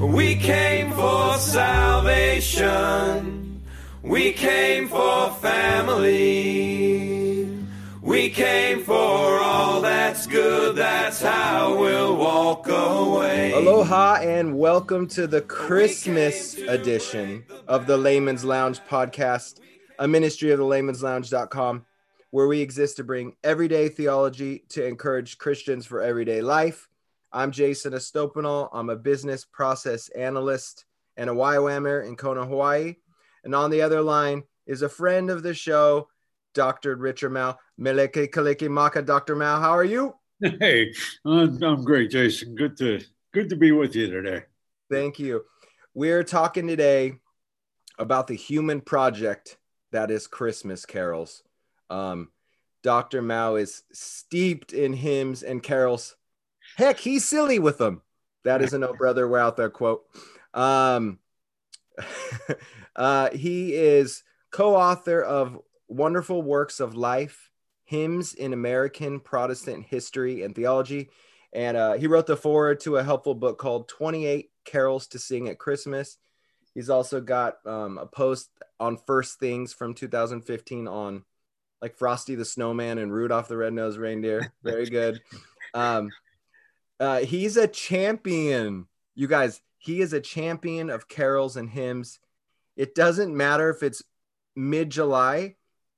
We came for salvation. We came for family. We came for all that's good. That's how we'll walk away. Aloha and welcome to the Christmas edition of the Layman's Lounge podcast, a ministry of the layman'slounge.com, where we exist to bring everyday theology to encourage Christians for everyday life. I'm Jason Estopanol. I'm a business process analyst and a YWAMer in Kona, Hawaii. And on the other line is a friend of the show, Dr. Richard Mouw. Meleke Kaleki Maka, Dr. Mouw, how are you? Hey, I'm, I'm great, Jason. Good to good to be with you today. Thank you. We're talking today about the human project that is Christmas carols. Um, Dr. Mouw is steeped in hymns and carols. Heck, he's silly with them. That is a O Brother Where Art Thou quote. Um, uh, he is co-author of Wonderful Words of Life, Hymns in American Protestant History and Theology. And uh, he wrote the foreword to a helpful book called 28 Carols to Sing at Christmas. He's also got um, a post on First Things from 2015 on like Frosty the Snowman and Rudolph the Red-Nosed Reindeer. Very good. Um, uh, he's a champion, you guys. He is a champion of carols and hymns. It doesn't matter if it's mid July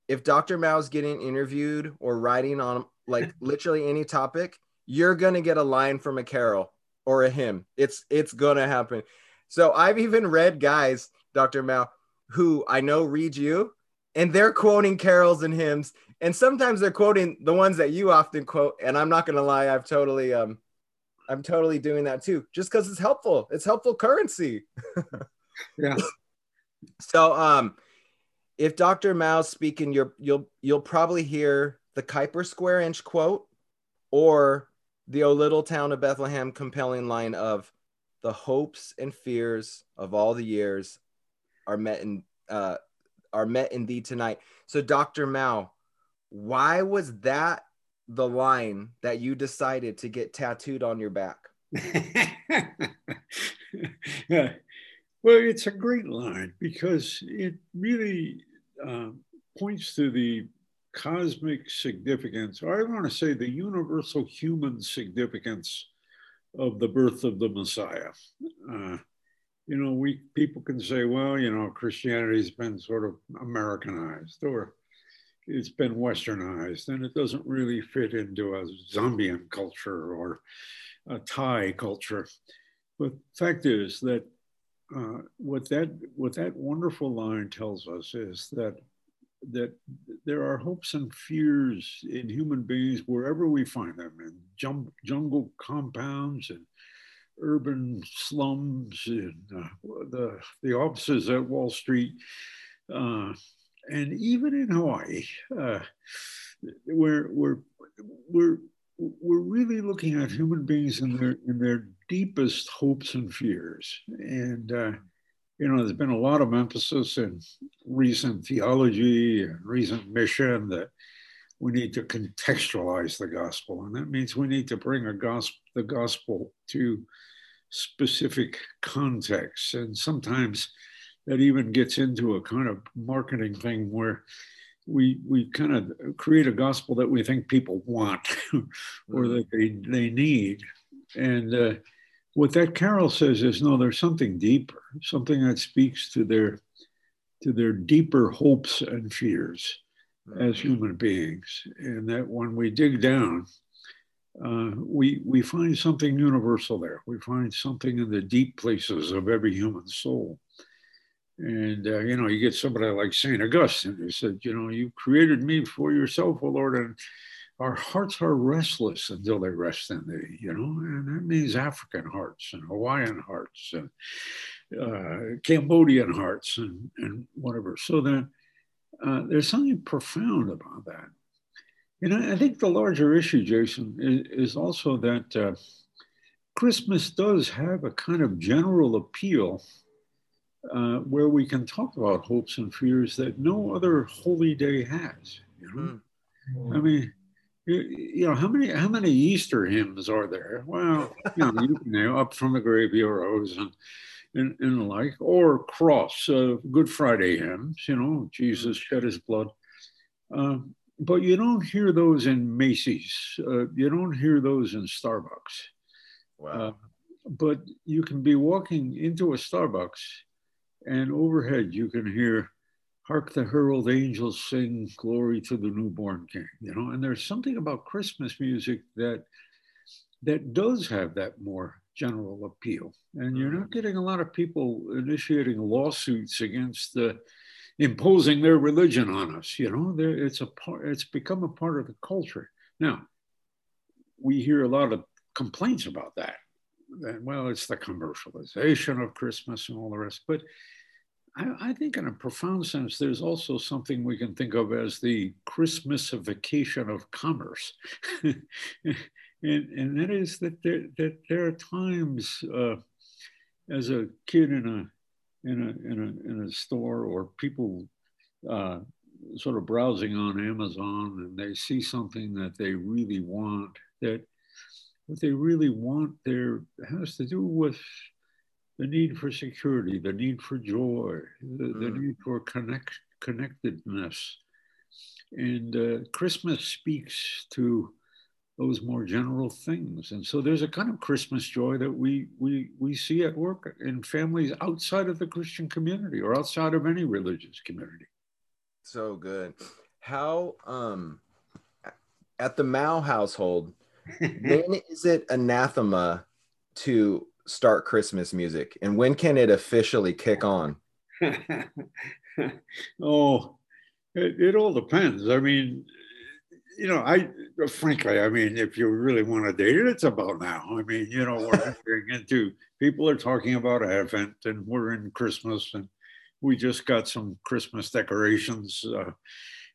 if Dr. Mouw's getting interviewed or writing on like literally any topic, you're gonna get a line from a carol or a hymn. It's it's gonna happen. So I've even read guys, Dr. Mouw, who I know read you, and they're quoting carols and hymns, and sometimes they're quoting the ones that you often quote. And I'm not gonna lie, I've totally um I'm totally doing that too, just because it's helpful. It's helpful currency. Yeah. So um if Dr. Mouw's speaking, you're, you'll you'll probably hear the Kuyper square inch quote or the O little town of Bethlehem compelling line of the hopes and fears of all the years are met in uh, are met in thee tonight. So Dr. Mouw, why was that the line that you decided to get tattooed on your back? Well, it's a great line because it really uh, points to the cosmic significance, or I want to say the universal human significance of the birth of the Messiah. Uh, you know, we people can say, well, you know, Christianity's been sort of Americanized or it's been westernized and it doesn't really fit into a Zambian culture or a Thai culture. But fact is that uh, what that what that wonderful line tells us is that that there are hopes and fears in human beings wherever we find them in jum- jungle compounds and urban slums and uh, the the offices at Wall Street uh, and even in Hawaii uh, we're we're we're we're really looking at human beings in their in their deepest hopes and fears. And uh, you know, there's been a lot of emphasis in recent theology and recent mission that we need to contextualize the gospel, and that means we need to bring a gospel the gospel to specific contexts, and sometimes that even gets into a kind of marketing thing where we we kind of create a gospel that we think people want or that they they need. And uh, what that carol says is no there's something deeper something that speaks to their to their deeper hopes and fears as mm-hmm. human beings. And that when we dig down uh, we we find something universal there. We find something in the deep places of every human soul and, uh, you know, you get somebody like St. Augustine who said, you know, you created me for yourself, O Lord, and our hearts are restless until they rest in thee, you know, and that means African hearts and Hawaiian hearts and uh, Cambodian hearts and, and whatever. So that uh, there's something profound about that. And I, I think the larger issue, Jason, is, is also that uh, Christmas does have a kind of general appeal uh, where we can talk about hopes and fears that no other holy day has. You know, mm. I mean, You, know how many how many Easter hymns are there? Well, you know, you know up from the grave he arose and and, and the like, or cross uh, Good Friday hymns. You know, Jesus shed his blood. Uh, but you don't hear those in Macy's. Uh, you don't hear those in Starbucks. Wow. Uh, but you can be walking into a Starbucks, and overhead you can hear hark the herald angels sing glory to the newborn king you know? And there's something about christmas music that that does have that more general appeal. And you're not mm. getting a lot of people initiating lawsuits against the imposing their religion on us you know? It's a part it's become a part of the culture. Now we hear a lot of complaints about that. And well it's the commercialization of christmas and all the rest but I, I, think, in a profound sense, there's also something we can think of as the Christmasification of commerce. and, and that is that there, that there are times uh, as a kid in a, in, a, in, a, in a store or people uh, sort of browsing on Amazon and they see something that they really want, that what they really want there has to do with the need for security, the need for joy, the, mm. the need for connect, connectedness. And uh, Christmas speaks to those more general things. And so there's a kind of Christmas joy that we, we, we see at work in families outside of the Christian community or outside of any religious community. So good. How, um, at the Mouw household, when is it anathema to start Christmas music, and when can it officially kick on? oh, it, it, all depends. I mean, you know, I frankly, I mean, if you really want to date it, it's about now. I mean, you know, we're entering into people are talking about Advent, and we're in Christmas, and we just got some Christmas decorations, uh,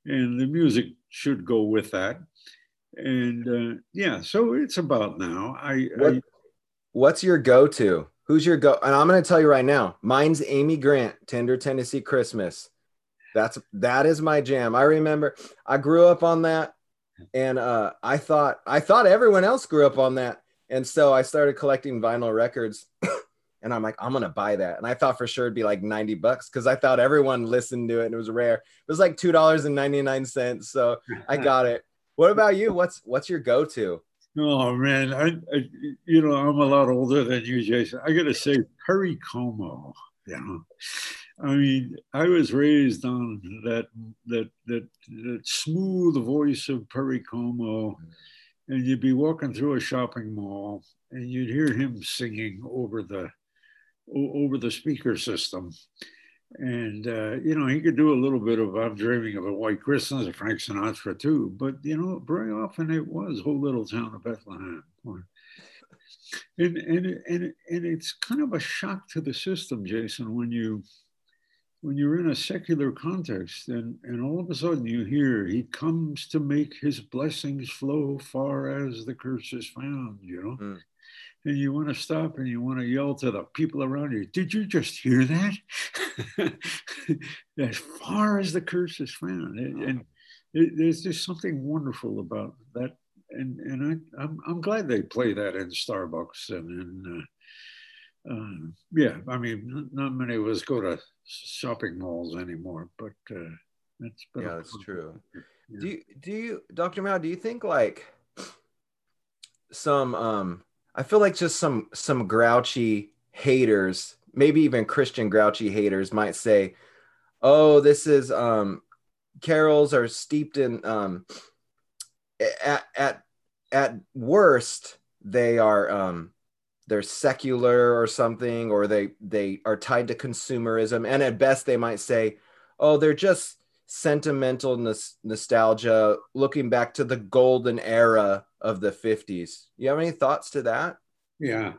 and the music should go with that. And uh, yeah, so it's about now. I, what, I What's your go-to? Who's your go? And I'm going to tell you right now, mine's Amy Grant, Tender Tennessee Christmas. That's that is my jam. I remember I grew up on that, and uh, I thought I thought everyone else grew up on that, and so I started collecting vinyl records. and I'm like, I'm gonna buy that. And I thought for sure it'd be like 90 bucks because I thought everyone listened to it and it was rare. It was like two dollars and 99 cents. So I got it. What about you? What's what's your go-to? Oh man, I, I, you know I'm a lot older than you, Jason. I got to say Perry Como. You know, I mean, I was raised on that that that that smooth voice of Perry Como, and you'd be walking through a shopping mall and you'd hear him singing over the over the speaker system and, uh, you know, he could do a little bit of I'm Dreaming of a White Christmas, Frank Sinatra too. But, you know, very often it was O Little Town of Bethlehem. And, and, and, and it's kind of a shock to the system, Jason, when you when you're in a secular context and, and all of a sudden you hear he comes to make his blessings flow far as the curse is found, you know. Mm and you want to stop and you want to yell to the people around you, did you just hear that? as far as the curse is found. And, and it, there's just something wonderful about that. And, and I, I'm, I'm glad they play that in Starbucks and in, uh, uh, yeah, I mean, not many of us go to shopping malls anymore, but uh, that's yeah, that's true. Yeah. Do you, do you, Dr. Mouw, do you think like some um I feel like just some some grouchy haters, maybe even Christian grouchy haters might say, "Oh, this is um carols are steeped in um at at at worst they are um they're secular or something or they they are tied to consumerism. And at best they might say, "Oh, they're just sentimental nos- nostalgia looking back to the golden era of the 50s. You have any thoughts to that? Yeah.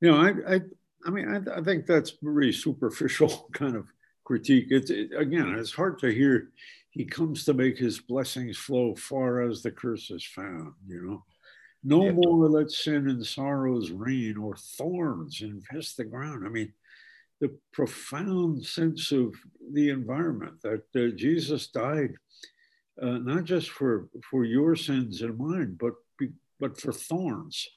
You know, I, I, I mean, I, I think that's very superficial kind of critique. It's it, again, it's hard to hear. He comes to make his blessings flow far as the curse is found. You know, no yeah. more let sin and sorrows reign, or thorns infest the ground. I mean, the profound sense of the environment that uh, Jesus died uh, not just for for your sins and mine, but but for thorns.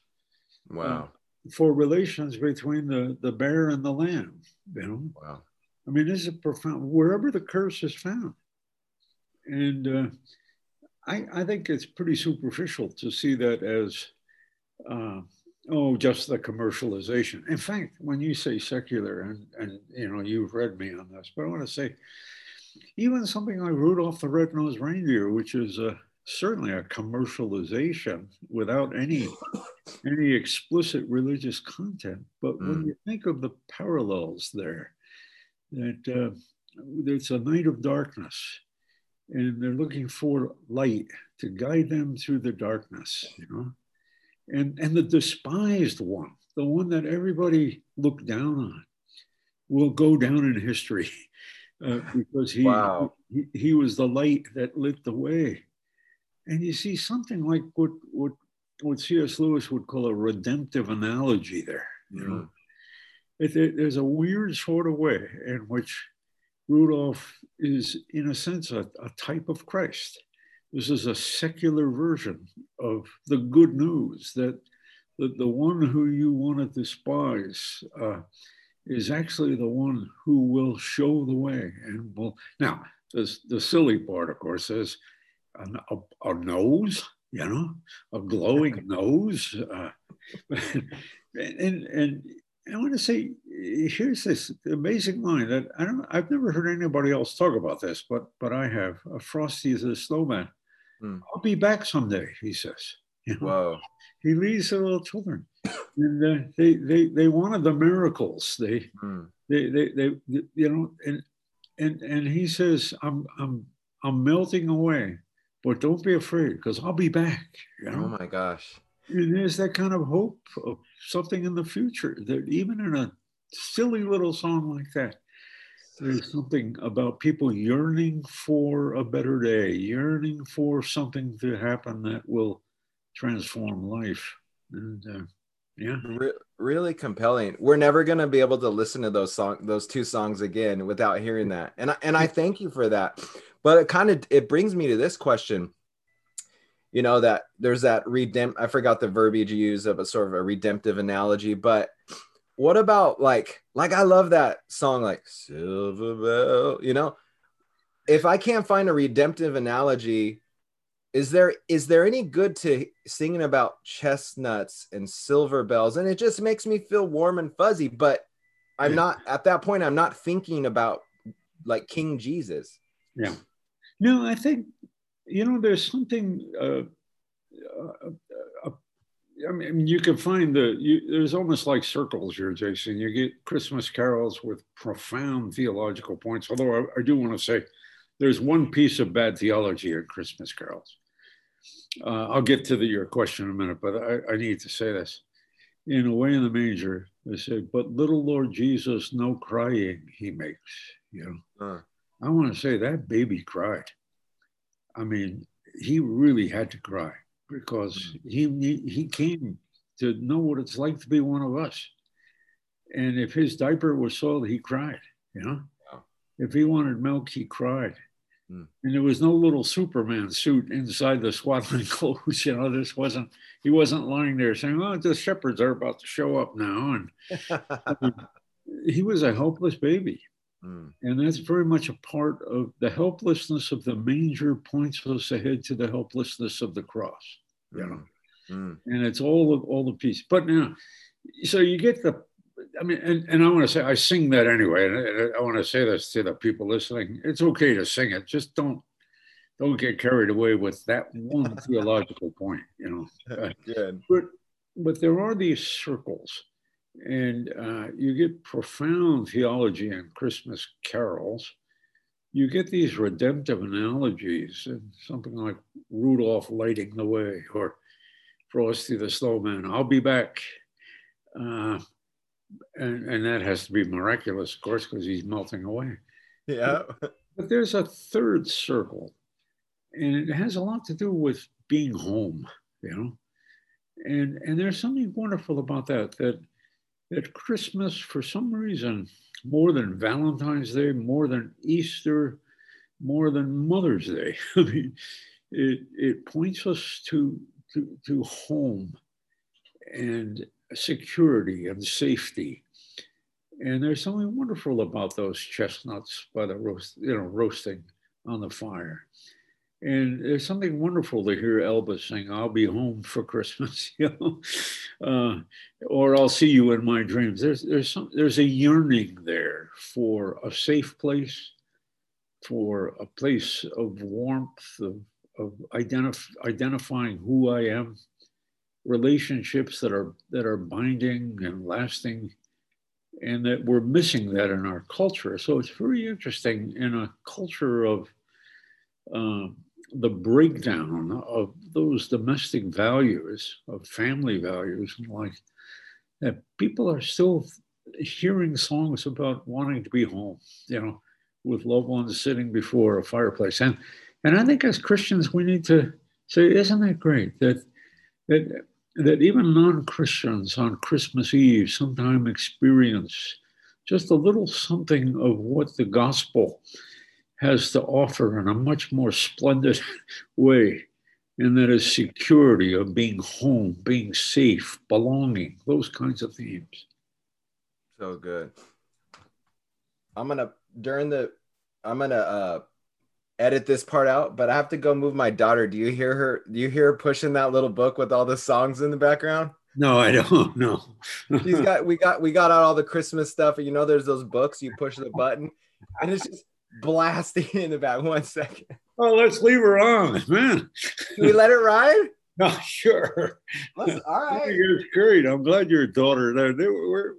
Wow. Uh, for relations between the the bear and the lamb. You know. Wow. I mean, this is profound. Wherever the curse is found, and uh, I I think it's pretty superficial to see that as. Oh, just the commercialization. In fact, when you say secular, and, and you know, you've read me on this, but I want to say, even something like Rudolph the Red-Nosed Reindeer, which is a, certainly a commercialization without any any explicit religious content. But mm. when you think of the parallels there, that uh, it's a night of darkness, and they're looking for light to guide them through the darkness, you know, and and the despised one, the one that everybody looked down on, will go down in history uh, because he, wow. he, he was the light that lit the way. And you see something like what what what C.S. Lewis would call a redemptive analogy there. You know, mm-hmm. it, it, there's a weird sort of way in which Rudolph is, in a sense, a, a type of Christ. This is a secular version of the good news that the, the one who you want to despise uh, is actually the one who will show the way and will now the, the silly part of course is a, a, a nose you know a glowing nose uh, and and I want to say here's this amazing line that I don't I've never heard anybody else talk about this but but I have a Frosty is a snowman hmm. I'll be back someday he says you know? Whoa he leads the little children and uh, they, they they wanted the miracles. They, mm. they, they, they, they, you know, and and and he says, "I'm I'm I'm melting away, but don't be afraid, because I'll be back." You know? Oh my gosh! And there's that kind of hope of something in the future that even in a silly little song like that, there's something about people yearning for a better day, yearning for something to happen that will transform life. And uh, yeah. Re- really compelling. We're never going to be able to listen to those song those two songs again without hearing that. And I, and I thank you for that. But it kind of it brings me to this question. You know that there's that redempt i forgot the verbiage you use of a sort of a redemptive analogy but what about like like i love that song like silver bell you know? If i can't find a redemptive analogy is there is there any good to singing about chestnuts and silver bells? And it just makes me feel warm and fuzzy but i'm yeah. not at that point i'm not thinking about like king jesus. Yeah. No i think you know there's something uh, uh, uh, I mean, you can find the, you, there's almost like circles here, Jason. You get Christmas carols with profound theological points. Although I, I do want to say there's one piece of bad theology in Christmas carols uh, I'll get to the, your question in a minute, but I, I need to say this. In Away in the Manger, they say, but little Lord Jesus, no crying he makes. You know, uh. I want to say that baby cried. I mean, he really had to cry because he, he came to know what it's like to be one of us. And if his diaper was soiled, he cried, you know. If he wanted milk, he cried. Mm. And there was no little Superman suit inside the swaddling clothes. You know, this wasn't, he wasn't lying there saying, oh, the shepherds are about to show up now. And he was a helpless baby. Mm. And that's very much a part of the helplessness of the manger points us ahead to the helplessness of the cross. You know, mm. and it's all of all the piece. But now, so you get the I mean, and, and I want to say, I sing that anyway. And I want to say this to the people listening. It's okay to sing it. Just don't, don't get carried away with that one theological point, you know. Good. But, but there are these circles and uh, you get profound theology in Christmas carols. You get these redemptive analogies and something like Rudolph lighting the way or Frosty the Snowman. I'll be back. Uh, and, and that has to be miraculous, of course, because he's melting away. Yeah. But, but there's a third circle, and it has a lot to do with being home, you know. And and there's something wonderful about that. That that Christmas, for some reason, more than Valentine's Day, more than Easter, more than Mother's Day. I mean, it, it points us to, to, to home and security and safety. And there's something wonderful about those chestnuts by the roast, you know, roasting on the fire. And there's something wonderful to hear Elvis sing, I'll be home for Christmas, you know, uh, or I'll see you in my dreams. There's, there's, some, there's a yearning there for a safe place, for a place of warmth, of, of identif- identifying who I am, relationships that are, that are binding and lasting, and that we're missing that in our culture. So it's very interesting in a culture of, um, the breakdown of those domestic values, of family values, and like that people are still hearing songs about wanting to be home, you know, with loved ones sitting before a fireplace. And and I think as Christians we need to say, isn't that great that that that even non-Christians on Christmas Eve sometimes experience just a little something of what the gospel has to offer in a much more splendid way. And that is security of being home, being safe, belonging, those kinds of themes. So good. I'm gonna during the I'm gonna uh edit this part out, but I have to go move my daughter. Do you hear her? Do you hear her pushing that little book with all the songs in the background? No, I don't know. She's got we got we got out all the Christmas stuff, and you know there's those books you push the button, and it's just blasting in the back. One second. Oh, let's leave her on, man. We let it ride? Oh, sure. Let's, all right. It's great. I'm glad your daughter. We're,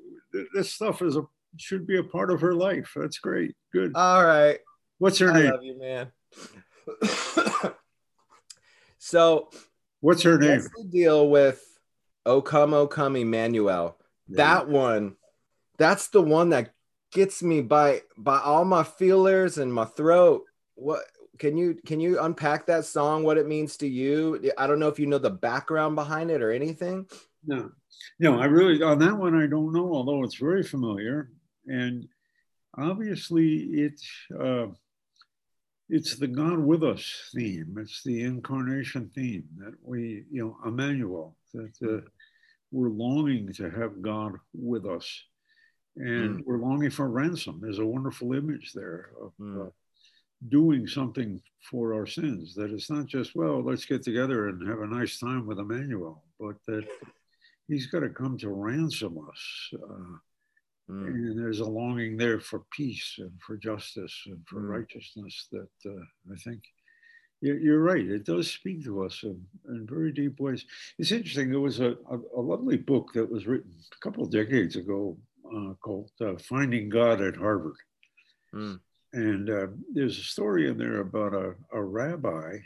this stuff is a should be a part of her life. That's great. Good. All right. What's her I name? love you, man. so, what's her name? What's the deal with O Come, O Come, Emmanuel? Yeah. That one, that's the one that gets me by by all my feelers and my throat. What can you can you unpack that song? What it means to you? I don't know if you know the background behind it or anything. No, no, I really on that one I don't know. Although it's very familiar, and obviously it's uh, it's the God with us theme. It's the incarnation theme that we you know Emmanuel that uh, we're longing to have God with us and mm. we're longing for ransom. There's a wonderful image there of mm. uh, doing something for our sins. That it's not just well, let's get together and have a nice time with Emmanuel, but that He's got to come to ransom us. Uh, mm. And there's a longing there for peace and for justice and for mm. righteousness that uh, I think you're right. It does speak to us in, in very deep ways. It's interesting. There was a, a, a lovely book that was written a couple of decades ago uh, called uh, Finding God at Harvard. Mm. And uh, there's a story in there about a, a rabbi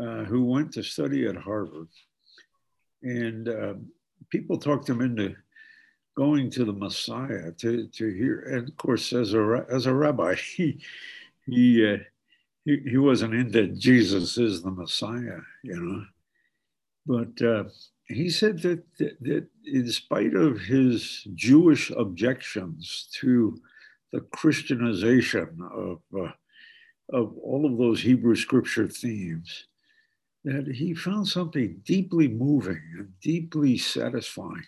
uh, who went to study at Harvard. And um, people talked him into going to the Messiah to, to hear. And of course, as a, as a rabbi, he, he, uh, he, he wasn't into Jesus is the Messiah, you know. But uh, he said that, that, that, in spite of his Jewish objections to the Christianization of, uh, of all of those Hebrew scripture themes, that he found something deeply moving and deeply satisfying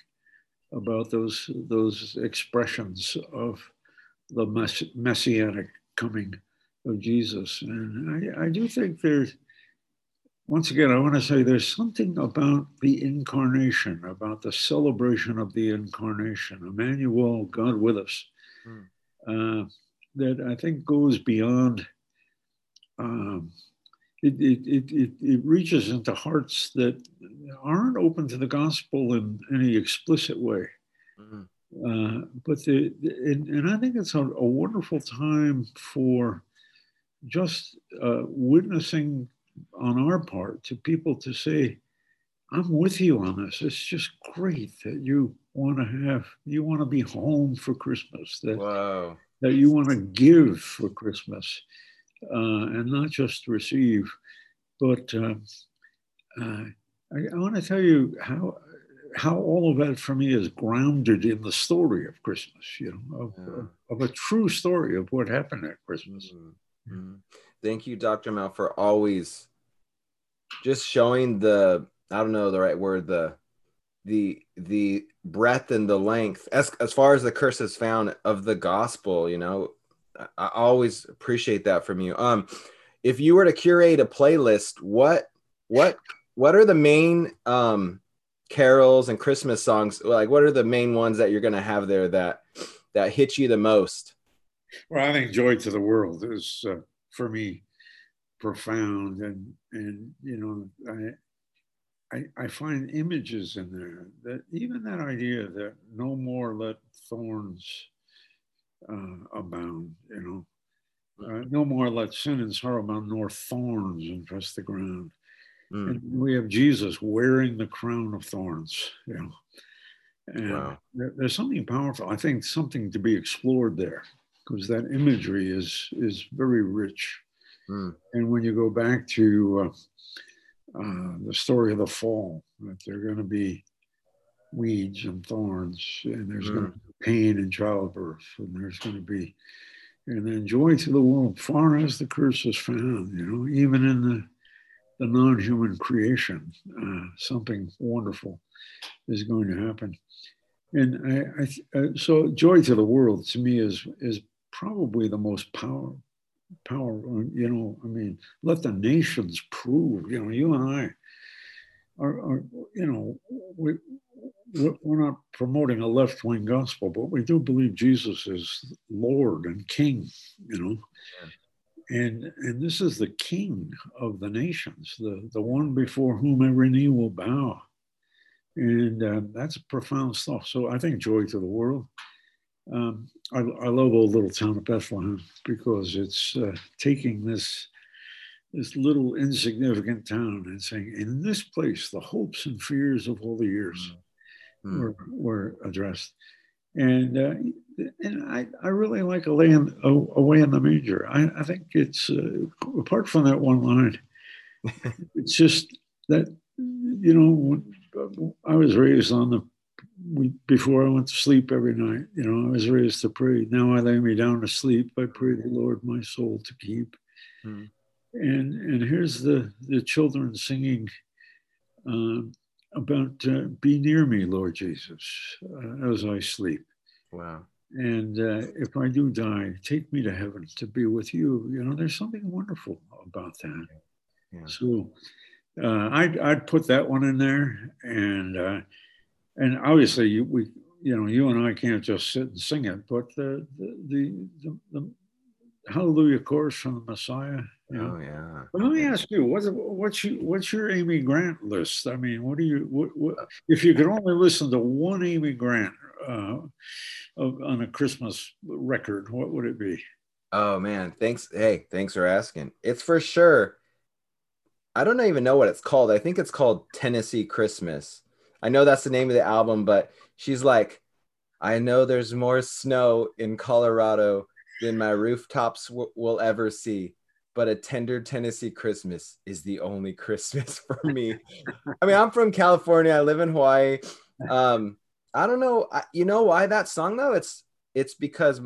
about those, those expressions of the mess- messianic coming of Jesus. And I, I do think there's, once again, I want to say there's something about the incarnation, about the celebration of the incarnation, Emmanuel, God with us, mm. uh, that I think goes beyond. Um, it, it, it, it reaches into hearts that aren't open to the gospel in any explicit way. Mm. Uh, but the, and, and, I think it's a, a wonderful time for just uh, witnessing on our part to people to say, I'm with you on this. It's just great that you want to have, you want to be home for Christmas, that, wow. that you want to give for Christmas uh, and not just receive. But uh, uh, I, I want to tell you how, how all of that for me is grounded in the story of Christmas, you know, of, yeah. of, a true story of what happened at Christmas. Mm-hmm. Mm-hmm. Thank you, Dr. Mel, for always just showing the I don't know the right word the the the breadth and the length as as far as the curse is found of the gospel. You know, I, I always appreciate that from you. Um, if you were to curate a playlist, what what what are the main um carols and Christmas songs? Like, what are the main ones that you're going to have there that that hit you the most? Well, I think "Joy to the World" is uh, for me profound, and and you know, I, I I find images in there that even that idea that no more let thorns uh, abound, you know. Uh, no more let sin and sorrow abound, nor thorns infest the ground. Mm. And we have Jesus wearing the crown of thorns, you know. And wow. there, there's something powerful. I think something to be explored there because that imagery is is very rich. Mm. And when you go back to uh, uh, the story of the fall, that there are going to be weeds and thorns, and there's mm. going to be pain in childbirth, and there's going to be, and then joy to the world, far as the curse is found. You know, even in the the non-human creation, uh, something wonderful is going to happen. And I, I uh, so joy to the world to me is is probably the most power power. You know, I mean, let the nations prove. You know, you and I are, are you know, we we're not promoting a left wing gospel, but we do believe Jesus is Lord and King. You know. And, and this is the king of the nations, the, the one before whom every knee will bow. And uh, that's profound stuff. So I think joy to the world. Um, I, I, love old little town of Bethlehem because it's uh, taking this this little insignificant town and saying, in this place, the hopes and fears of all the years mm. were, were addressed. And uh, and I, I really like away in, away in the manger. I, I think it's uh, apart from that one line, it's just that you know I was raised on the we, before I went to sleep every night. You know I was raised to pray. Now I lay me down to sleep. I pray the Lord my soul to keep. Hmm. And and here's the the children singing. Um, about uh, be near me, Lord Jesus, uh, as I sleep. Wow. And uh, if I do die, take me to heaven to be with you. You know, there's something wonderful about that. Yeah. So uh, I'd, I'd put that one in there. And, uh, and obviously you, we, you know, you and I can't just sit and sing it, but the, the, the, the, the Hallelujah chorus from the Messiah. You know? Oh yeah. But let me ask you, what's what's your what's your Amy Grant list? I mean, what do you what, what if you could only listen to one Amy Grant uh, on a Christmas record, what would it be? Oh man, thanks. Hey, thanks for asking. It's for sure. I don't even know what it's called. I think it's called Tennessee Christmas. I know that's the name of the album, but she's like, I know there's more snow in Colorado than my rooftops w- will ever see, but a tender Tennessee Christmas is the only Christmas for me. I mean, I'm from California. I live in Hawaii. Um, I don't know. I, you know why that song though? It's it's because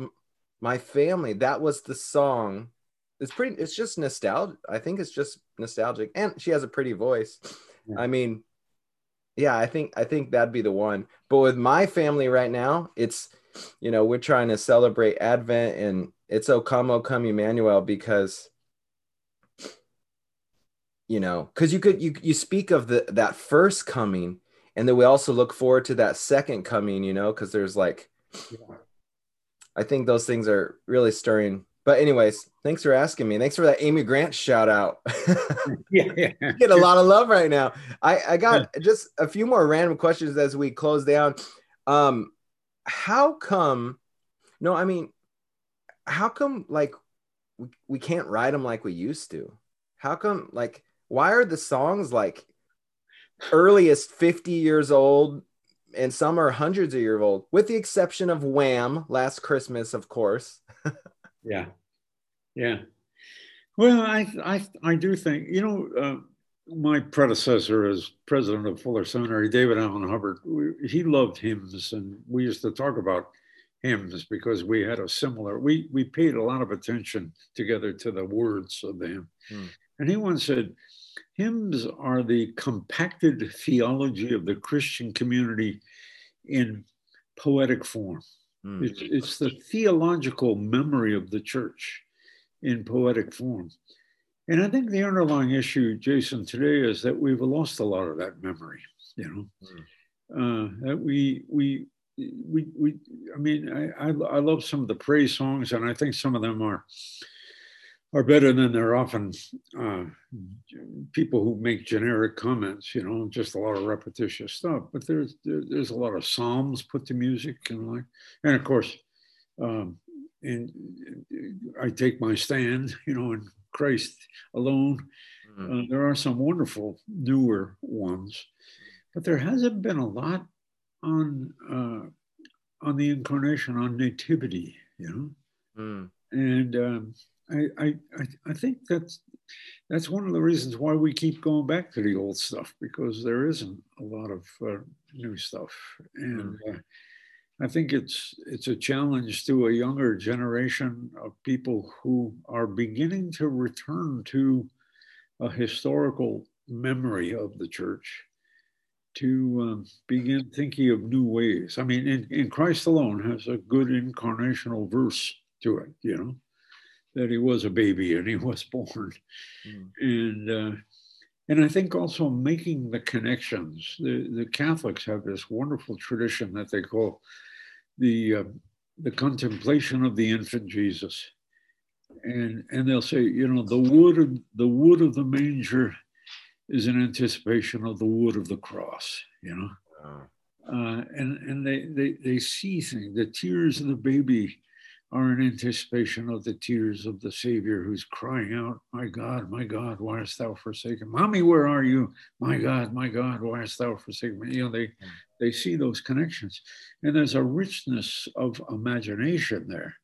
my family. That was the song. It's pretty. It's just nostalgic. I think it's just nostalgic, and she has a pretty voice. Yeah. I mean, yeah, I think I think that'd be the one. But with my family right now, it's you know we're trying to celebrate Advent, and it's O come O come Emmanuel because you know because you could you you speak of the that first coming and then we also look forward to that second coming you know because there's like yeah. i think those things are really stirring but anyways thanks for asking me. Thanks for that amy grant shout out. Yeah, yeah. get a lot of love right now. I i got yeah. just a few more random questions as we close down. Um how come no i mean how come like we, we can't write them like we used to? How come like why are the songs like earliest 50 years old and some are hundreds of years old with the exception of wham! Last christmas of course yeah yeah well i i, I do think you know uh, my predecessor as president of fuller seminary david allan hubbard we, he loved hymns and we used to talk about hymns because we had a similar, we, we paid a lot of attention together to the words of the hymn. Mm. And he once said, hymns are the compacted theology of the Christian community in poetic form. Mm. It's, it's the theological memory of the church in poetic form. And I think the underlying issue, Jason, today is that we've lost a lot of that memory. You know, mm. uh, that we we we we. I mean, I, I I love some of the praise songs, and I think some of them are are better than they're often uh, people who make generic comments. You know, just a lot of repetitious stuff. But there's there, there's a lot of psalms put to music, and like, and of course. Um, and I take my stand, you know, in Christ alone. Mm-hmm. Uh, there are some wonderful newer ones, but there hasn't been a lot on uh, on the incarnation, on nativity, you know. Mm. And um, I, I I think that's that's one of the reasons why we keep going back to the old stuff because there isn't a lot of uh, new stuff, and mm. I think it's it's a challenge to a younger generation of people who are beginning to return to a historical memory of the church to um, begin thinking of new ways. I mean, in, in Christ alone has a good incarnational verse to it, you know, that he was a baby and he was born. Mm. And uh, and I think also making the connections. The, the Catholics have this wonderful tradition that they call the uh, the contemplation of the infant Jesus, and and they'll say, you know, the wood of the wood of the manger is an anticipation of the wood of the cross, you know, uh, and and they they they see things. The tears of the baby are in anticipation of the tears of the Savior who's crying out, My God, my God, why hast thou forsaken? Mommy, where are you? My God, my God, why hast thou forsaken me? You know, they hmm. they see those connections. And there's a richness of imagination there,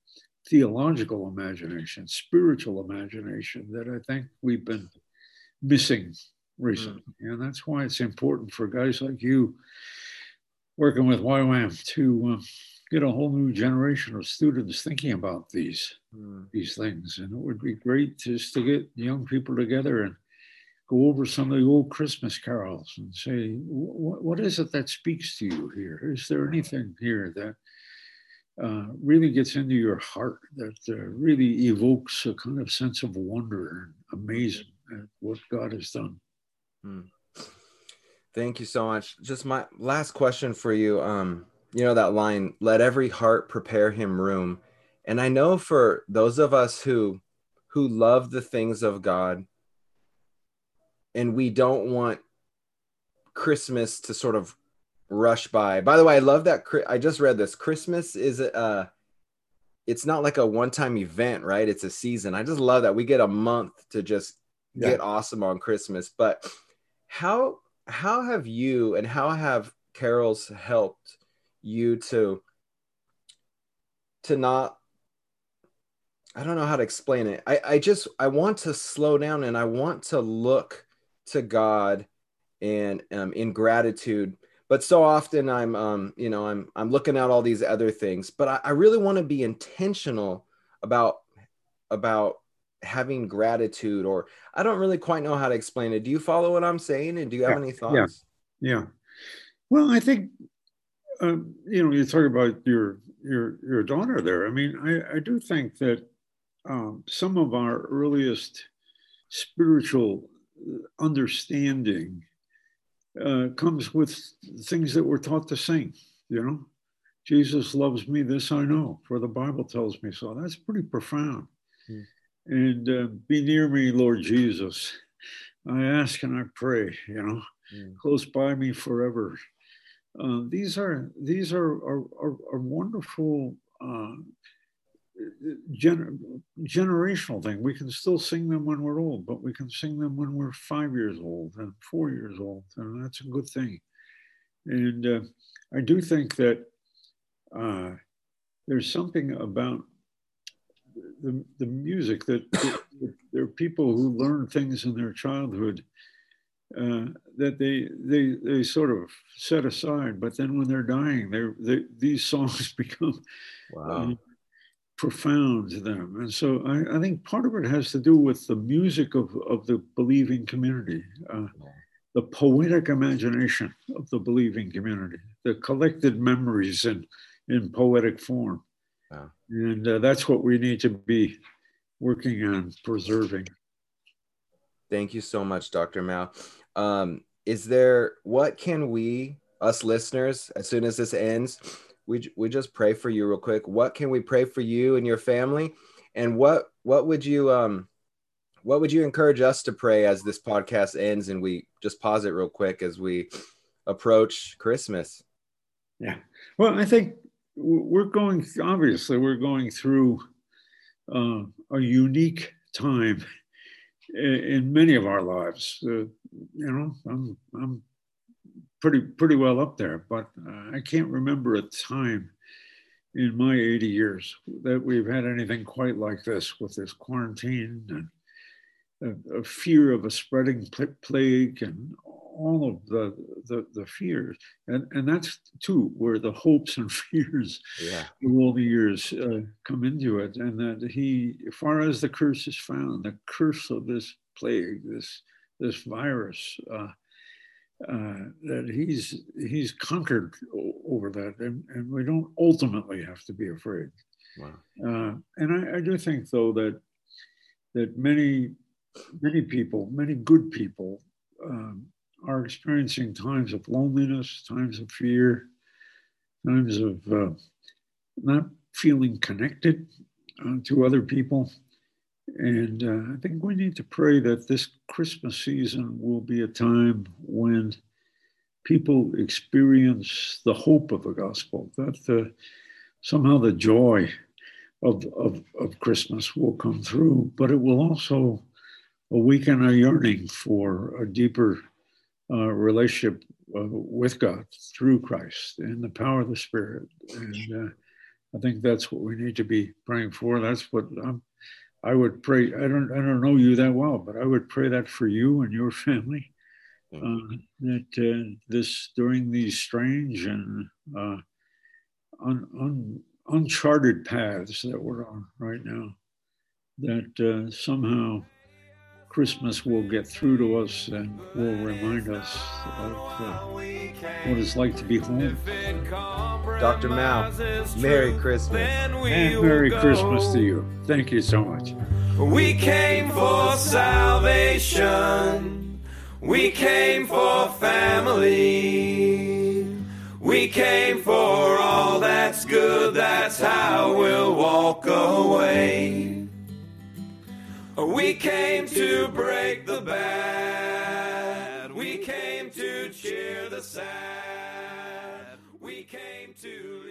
theological imagination, spiritual imagination that I think we've been missing recently. Mm. And that's why it's important for guys like you working with YWAM to uh, get a whole new generation of students thinking about these mm. these things. And it would be great just to get young people together and go over some of the old Christmas carols and say, what is it that speaks to you here? Is there anything here that uh, really gets into your heart, that uh, really evokes a kind of sense of wonder and amazement at what God has done? Mm. Thank you so much. Just my last question for you. Um, you know that line let every heart prepare him room. And i know for those of us who who love the things of god and we don't want christmas to sort of rush by. By the way i love that i just read this. Christmas is uh it's not like a one-time event right? It's a season. I just love that we get a month to just yeah. get awesome on christmas. But how how have you and how have carols helped you to to not I don't know how to explain it. I, I just I want to slow down and I want to look to God and um, in gratitude. But so often I'm um, you know, I'm I'm looking at all these other things, but I, I really want to be intentional about about having gratitude or I don't really quite know how to explain it. Do you follow what I'm saying? And do you have yeah, any thoughts? Yeah. Yeah. Well, I think um, you know, you talk about your your your daughter there. I mean, I, I do think that um, some of our earliest spiritual understanding uh, comes with things that we're taught to sing. You know, Jesus loves me. This I know, for the Bible tells me so. That's pretty profound. Mm. And uh, be near me, Lord Jesus. I ask and I pray. You know, mm. close by me forever. Uh, these are these are are, are, are wonderful uh, gener- generational thing. We can still sing them when we're old, but we can sing them when we're five years old and four years old, and that's a good thing. And uh, I do think that uh, there's something about the, the music that, that there are people who learn things in their childhood uh, that they they they sort of set aside. But then when they're dying, they're, they these songs become Wow. uh, profound to them. And so I, I think part of it has to do with the music of, of the believing community, uh, the poetic imagination of the believing community, the collected memories in, in poetic form. Wow. And uh, that's what we need to be working on preserving. Thank you so much, Dr. Mouw. Um, is there what can we, us listeners, as soon as this ends, we we just pray for you real quick. What can we pray for you and your family? And what what would you um what would you encourage us to pray as this podcast ends and we just pause it real quick as we approach Christmas? Yeah. Well, I think we're going, obviously, we're going through uh, a unique time in many of our lives. You know, I'm, I'm pretty, pretty well up there, but uh, I can't remember a time in my 80 years that we've had anything quite like this with this quarantine and a, a fear of a spreading plague and all of the, the, the fears. And, and that's too where the hopes and fears Yeah. of all the years uh, come into it. And that he, as far as the curse is found, the curse of this plague, this, this virus, uh, uh, that he's he's conquered over that, and, and we don't ultimately have to be afraid. Wow. Uh, and I, I do think, though, that that many many people, many good people, um, are experiencing times of loneliness, times of fear, times of uh, not feeling connected uh, to other people. And uh, I think we need to pray that this Christmas season will be a time when people experience the hope of the gospel, that somehow the joy of, of, of Christmas will come through, but it will also awaken a yearning for a deeper uh, relationship uh, with God through Christ and the power of the Spirit. And uh, I think that's what we need to be praying for. That's what I'm, I would pray. I don't, I don't know you that well, but I would pray that for you and your family. Uh, that uh, this during these strange and uh, un, un, uncharted paths that we're on right now, that uh, somehow Christmas will get through to us and will remind us of uh, what it's like to be home. Dr. Mouw, Merry Christmas. And Merry Christmas to you. Thank you so much. We came for salvation. We came for family. We came for all that's good. That's how we'll walk away. We came to break the bad. We came to cheer the sad. We came to